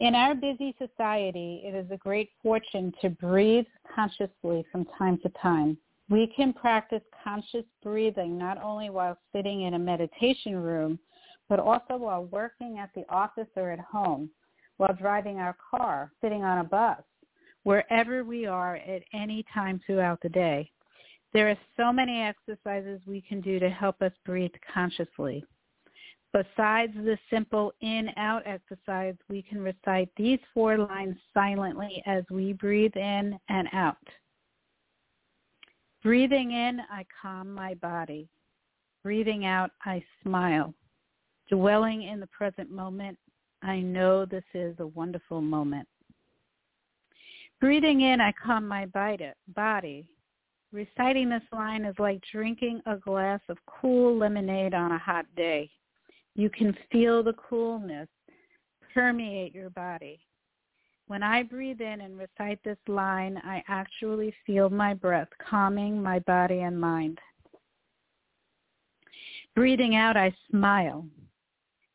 In our busy society, it is a great fortune to breathe consciously from time to time. We can practice conscious breathing not only while sitting in a meditation room, but also while working at the office or at home, while driving our car, sitting on a bus, wherever we are at any time throughout the day. There are so many exercises we can do to help us breathe consciously. Besides the simple in-out exercise, we can recite these four lines silently as we breathe in and out. Breathing in, I calm my body. Breathing out, I smile. Dwelling in the present moment, I know this is a wonderful moment. Breathing in, I calm my body. Reciting this line is like drinking a glass of cool lemonade on a hot day. You can feel the coolness permeate your body. When I breathe in and recite this line, I actually feel my breath calming my body and mind. Breathing out, I smile.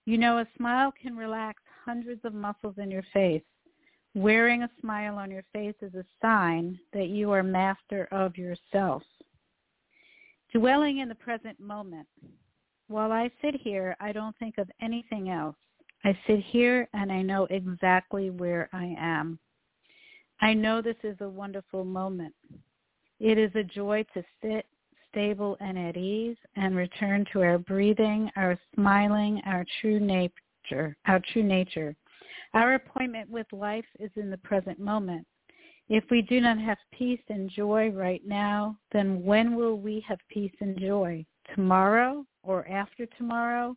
You know, a smile can relax hundreds of muscles in your face. Wearing a smile on your face is a sign that you are master of yourself. Dwelling in the present moment. While I sit here, I don't think of anything else. I sit here and I know exactly where I am. I know this is a wonderful moment. It is a joy to sit stable and at ease and return to our breathing, our smiling, our true nature, our true nature. Our appointment with life is in the present moment. If we do not have peace and joy right now, then when will we have peace and joy? Tomorrow? or after tomorrow?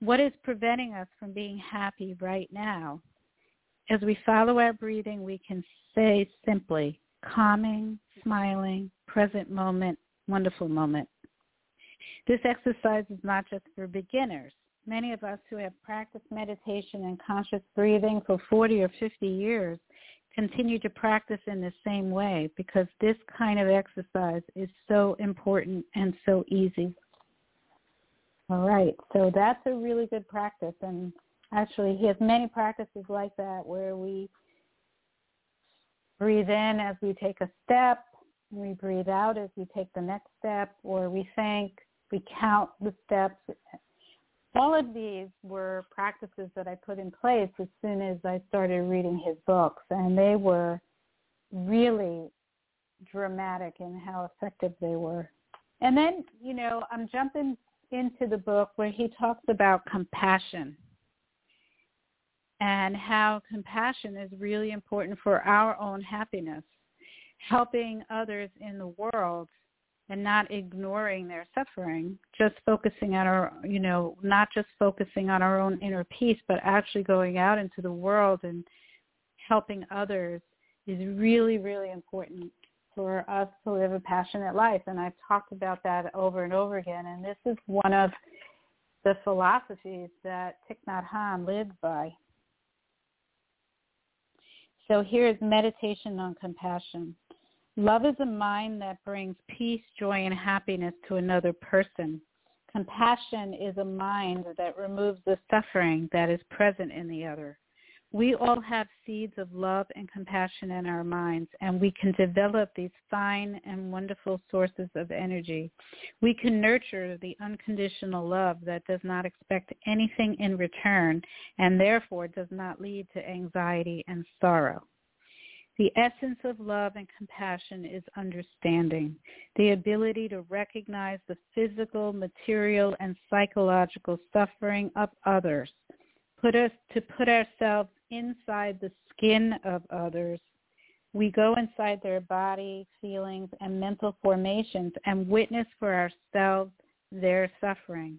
What is preventing us from being happy right now? as we follow our breathing, we can say simply, calming, smiling, present moment, wonderful moment. This exercise is not just for beginners. Many of us who have practiced meditation and conscious breathing for 40 or 50 years continue to practice in the same way because this kind of exercise is so important and so easy. All right, so that's a really good practice and actually he has many practices like that where we breathe in as we take a step, we breathe out as we take the next step, or we think, we count the steps. All of these were practices that I put in place as soon as I started reading his books, and they were really dramatic in how effective they were. And then, you know, I'm jumping into the book where he talks about compassion and how compassion is really important for our own happiness, helping others in the world and not ignoring their suffering, just focusing on our, you know, not just focusing on our own inner peace, but actually going out into the world and helping others is really, really important for us to live a passionate life. And I've talked about that over and over again. And this is one of the philosophies that Thich Nhat Hanh lives by. So here is meditation on compassion. Love is a mind that brings peace, joy, and happiness to another person. Compassion is a mind that removes the suffering that is present in the other. We all have seeds of love and compassion in our minds, and we can develop these fine and wonderful sources of energy. We can nurture the unconditional love that does not expect anything in return and therefore does not lead to anxiety and sorrow. The essence of love and compassion is understanding, the ability to recognize the physical, material, and psychological suffering of others, put us to put ourselves inside the skin of others. We go inside their body, feelings, and mental formations and witness for ourselves their suffering.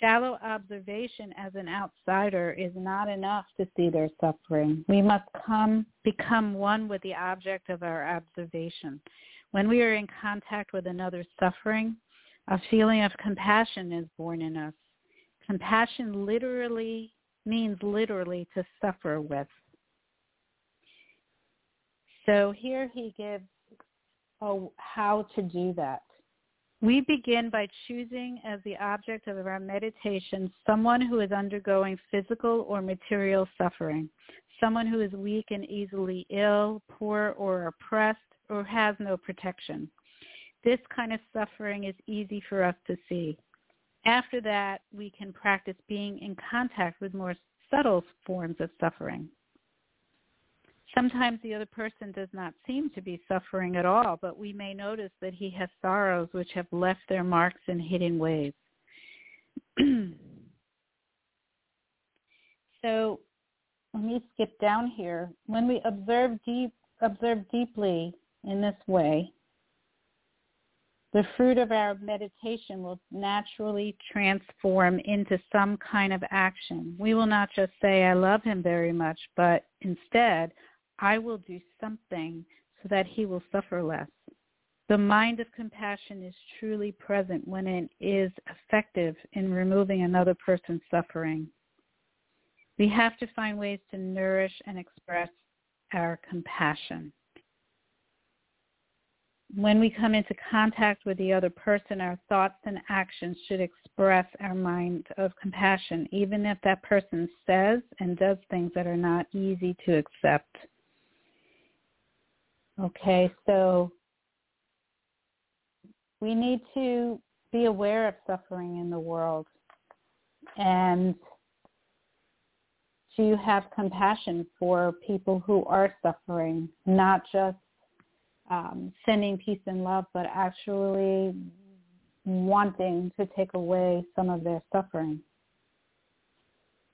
Shallow observation as an outsider is not enough to see their suffering. We must come become one with the object of our observation. When we are in contact with another's suffering, a feeling of compassion is born in us. Compassion literally means literally to suffer with. So here he gives how to do that. We begin by choosing as the object of our meditation someone who is undergoing physical or material suffering, someone who is weak and easily ill, poor or oppressed, or has no protection. This kind of suffering is easy for us to see. After that, we can practice being in contact with more subtle forms of suffering. Sometimes the other person does not seem to be suffering at all, but we may notice that he has sorrows which have left their marks in hidden ways. so let me skip down here. When we observe deep, observe deeply in this way, the fruit of our meditation will naturally transform into some kind of action. We will not just say, I love him very much, but instead, I will do something so that he will suffer less. The mind of compassion is truly present when it is effective in removing another person's suffering. We have to find ways to nourish and express our compassion when we come into contact with the other person, our thoughts and actions should express our mind of compassion, even if that person says and does things that are not easy to accept. Okay, so we need to be aware of suffering in the world and to have compassion for people who are suffering, not just um, sending peace and love, but actually wanting to take away some of their suffering.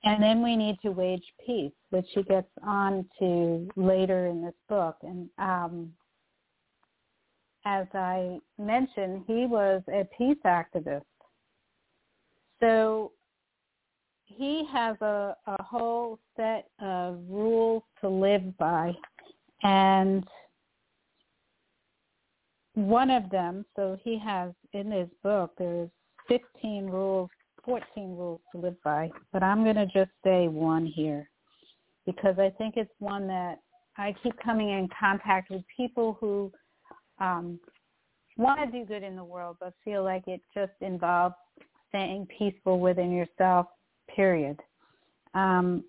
And then we need to wage peace, which he gets on to later in this book. And um, as I mentioned, he was a peace activist. So he has a, a whole set of rules to live by, and one of them, so he has in his book, there's 15 rules, 14 rules to live by, but I'm going to just say one here because I think it's one that I keep coming in contact with people who um, want to do good in the world, but feel like it just involves staying peaceful within yourself, period. Um,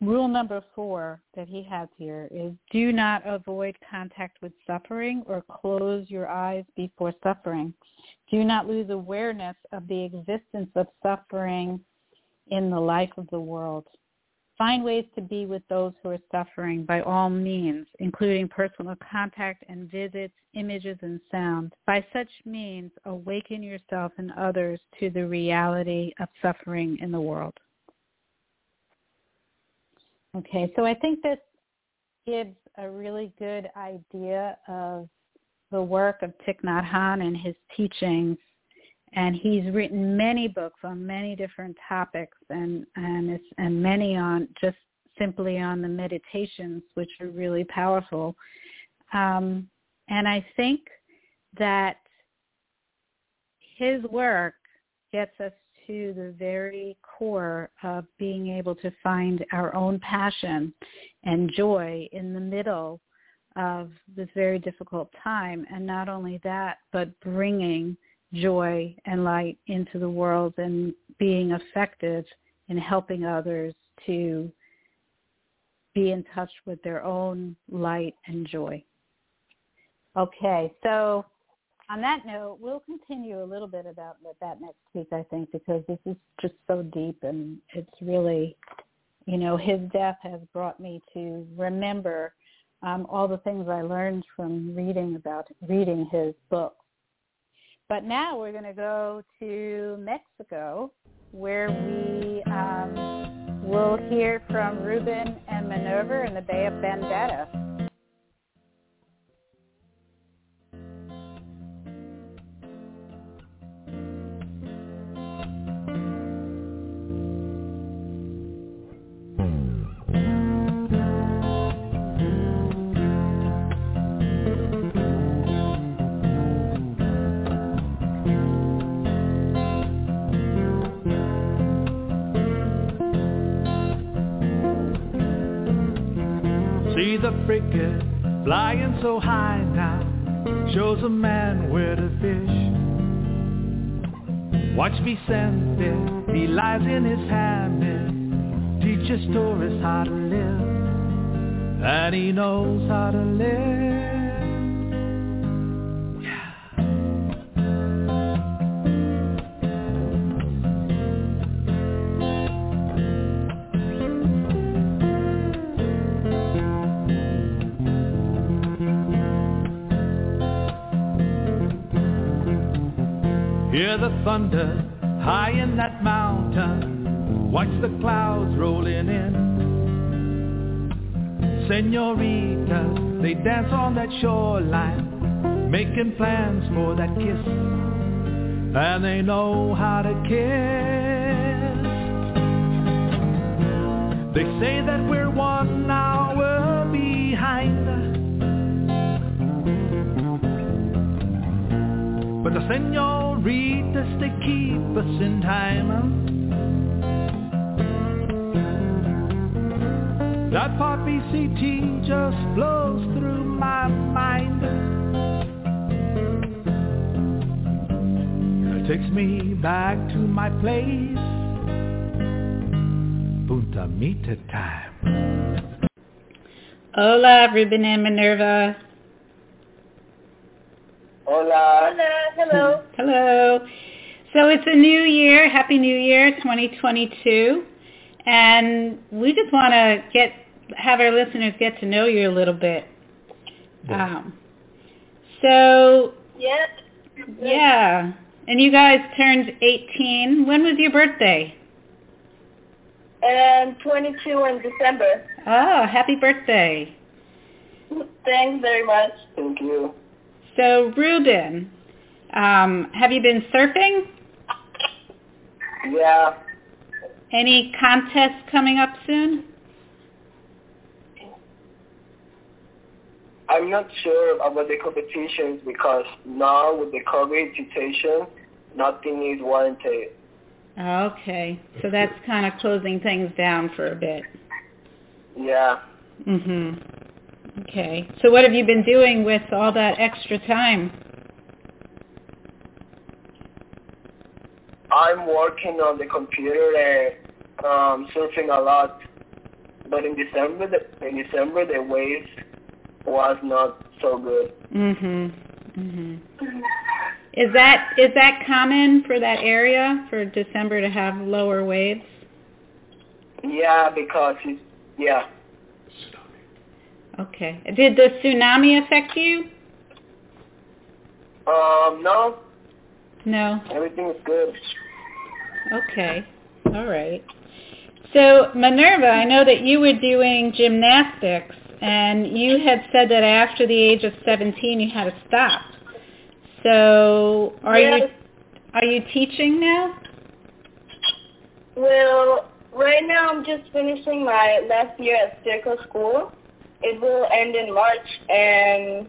rule number four that he has here is do not avoid contact with suffering or close your eyes before suffering. Do not lose awareness of the existence of suffering in the life of the world. Find ways to be with those who are suffering by all means, including personal contact and visits, images and sound. By such means, awaken yourself and others to the reality of suffering in the world. Okay, so I think this gives a really good idea of the work of Thich Nhat Hanh and his teachings. And he's written many books on many different topics and and and many on just simply on the meditations which are really powerful. Um, and i think that his work gets us to the very core of being able to find our own passion and joy in the middle of this very difficult time and not only that but bringing joy and light into the world and being effective in helping others to be in touch with their own light and joy. Okay, so on that note, we'll continue a little bit about that next week, I think, because this is just so deep and it's really, you know, his death has brought me to remember um, all the things I learned from reading about reading his book. But now we're going to go to Mexico where we um, will hear from Ruben and Minerva in the Bay of Vendetta. frigate flying so high now shows a man where to fish. Watch me send it. he lies in his hammock, teaches tourists how to live, and he knows how to live. Thunder high in that mountain. Watch the clouds rolling in. Senoritas, they dance on that shoreline, making plans for that kiss. And they know how to kiss. They say that we're one hour behind But the senoritas, they keep us in time. That part BCT just flows through my mind. It takes me back to my place. Punta Mita time. Hola, Ruben and Minerva. Hola. Hola. Hello. Hello. So it's a new year. Happy New Year 2022. And we just want to get have our listeners get to know you a little bit. Yeah. Um, so yeah. Yeah. And you guys turned 18. When was your birthday? And 22 in December. Oh, happy birthday. Thanks very much. Thank you. So, Ruben, um, have you been surfing? Yeah. any contests coming up soon? I'm not sure about the competitions because now with the COVID situation, nothing is warranted. Okay, so that's kind of closing things down for a bit. Yeah. Mhm. Okay. So what have you been doing with all that extra time? I'm working on the computer and um, surfing a lot. But in December, the, in December the waves was not so good. Mhm. Mhm. Is that is that common for that area for December to have lower waves? Yeah, because it's yeah. Okay. Did the tsunami affect you? Um, no, No. everything is good. Okay. All right. So Minerva, I know that you were doing gymnastics and you had said that after the age of 17 you had to stop. So are you are you teaching now? Well, right now I'm just finishing my last year at Circle School. It will end in March, and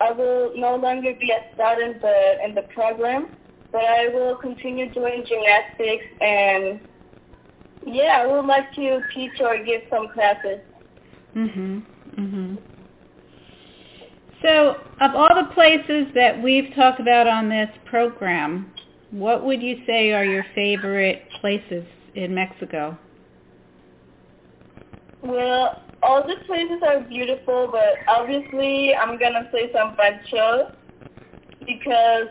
I will no longer be a student but in the program, but I will continue doing gymnastics, and yeah, I would like to teach or give some classes. Mhm. Mhm. So, of all the places that we've talked about on this program, what would you say are your favorite places in Mexico? Well, all the places are beautiful, but obviously I'm gonna say San Pancho because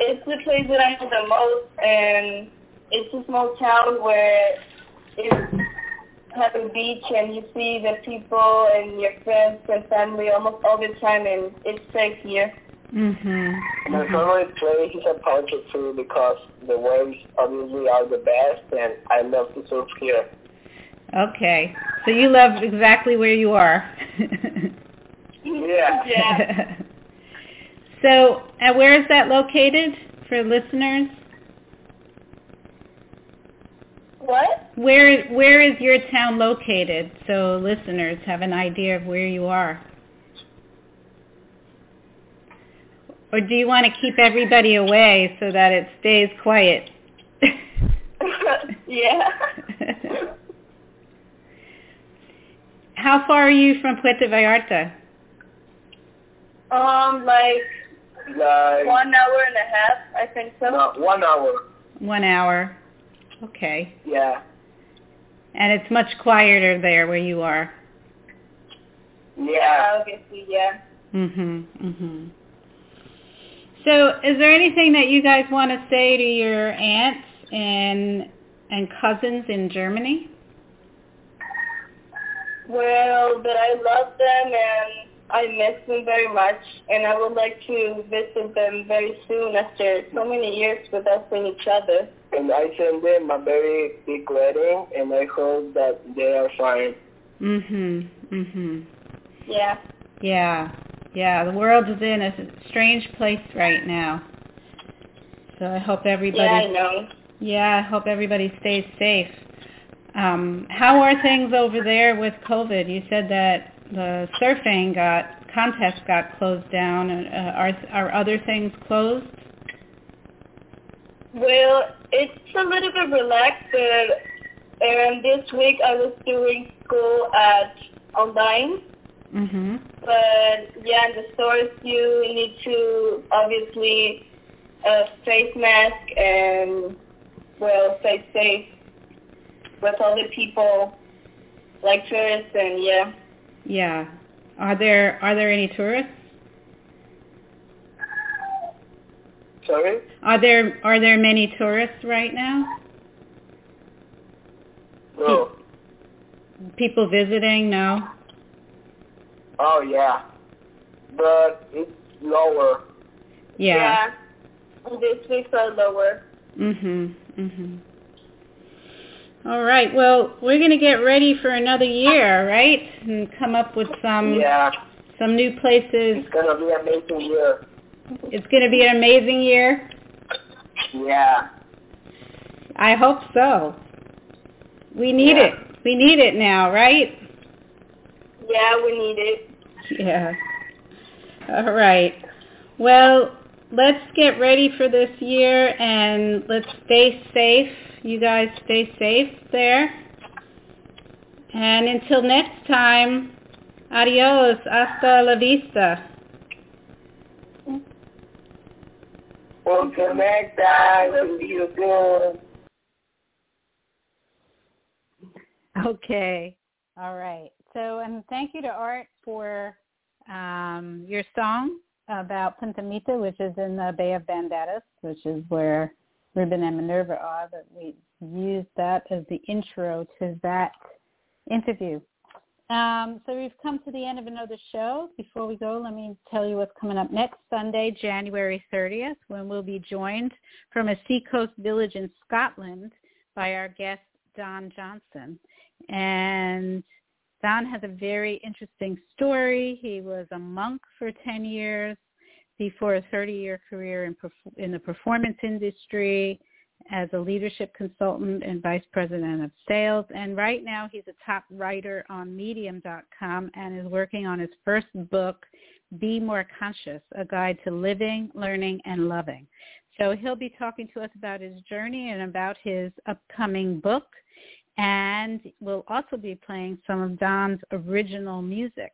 it's the place that I know the most, and it's a small town where it has a beach, and you see the people and your friends and family almost all the time, and it's safe here. Mhm. My favorite place is a Pancho too because the waves obviously are the best and I love to surf here. Okay. So you love exactly where you are. Yeah. Yeah. so, uh, where is that located for listeners? What? Where where is your town located so listeners have an idea of where you are? Or do you want to keep everybody away so that it stays quiet? yeah. How far are you from Puerto Vallarta? um, like Like one hour and a half, I think so. no, one hour. One hour. Okay. Yeah. And it's much quieter there where you are. Yeah. Obviously, yeah. Mhm. Mhm. So, is there anything that you guys want to say to your aunts and and cousins in Germany? Well, that I love them and I miss them very much, and I would like to visit them very soon after so many years without seeing each other. And I send them a very big wedding and I hope that they are fine. Mhm. Mhm. Yeah. Yeah. Yeah, the world is in a strange place right now. So I hope everybody Yeah, I know. Yeah, I hope everybody stays safe. Um, how are things over there with COVID? You said that the surfing got contests got closed down. Uh, are are other things closed? Well, it's a little bit relaxed, but um, this week I was doing school at online. Mhm. But yeah, in the stores you need to obviously a face mask and well stay safe with all the people like tourists and yeah. Yeah. Are there are there any tourists? Sorry? Are there are there many tourists right now? No. People visiting? No. Oh yeah. But it's lower. Yeah. Yeah. This week's are lower. Mhm. Mhm. All right. Well, we're going to get ready for another year, right? And come up with some yeah. some new places. It's gonna be an amazing year. It's going to be an amazing year. Yeah. I hope so. We need Yeah. it. We need it now, right? Yeah, we need it. Yeah. All right. Well, let's get ready for this year and let's stay safe. You guys stay safe there. And until next time, adios, hasta la vista. We'll connect that you good. Okay. All right. So, and thank you to Art for um, your song about Punta Mita, which is in the Bay of Banderas, which is where Ruben and Minerva are. But we used that as the intro to that interview. Um, so we've come to the end of another show. Before we go, let me tell you what's coming up next Sunday, January 30th, when we'll be joined from a seacoast village in Scotland by our guest, Don Johnson. And Don has a very interesting story. He was a monk for 10 years before a 30-year career in, in the performance industry as a leadership consultant and vice president of sales. And right now he's a top writer on medium.com and is working on his first book, Be More Conscious, a guide to living, learning, and loving. So he'll be talking to us about his journey and about his upcoming book. And we'll also be playing some of Don's original music.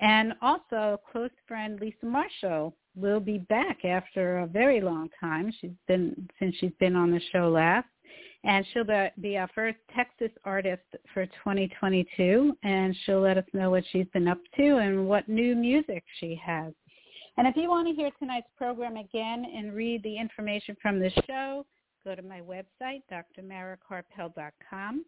And also, close friend Lisa Marshall will be back after a very long time. She's been since she's been on the show last, and she'll be- our first Texas artist for 2022. And she'll let us know what she's been up to and what new music she has. And if you want to hear tonight's program again and read the information from the show, go to my website, drmarakarpel.com.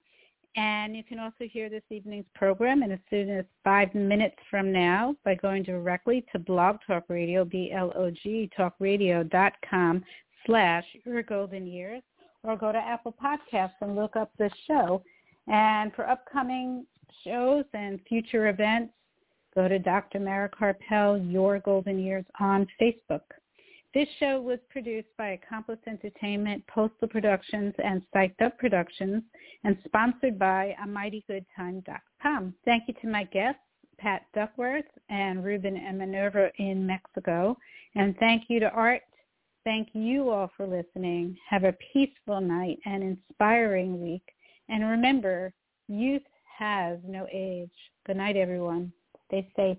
And you can also hear this evening's program in as soon as five minutes from now by going directly to Blog Talk Radio, B-L-O-G, talkradio.com slash your golden years, or go to Apple Podcasts and look up this show. And for upcoming shows and future events, go to Dr. Mara Karpel, Your Golden Years on Facebook. This show was produced by Accomplice Entertainment, Postal Productions, and Psyched Up Productions, and sponsored by AmightyGoodTime.com. Thank you to my guests, Pat Duckworth and Ruben and Minerva in Mexico. And thank you to Art. Thank you all for listening. Have a peaceful night and inspiring week. And remember, youth has no age. Good night, everyone. Stay safe.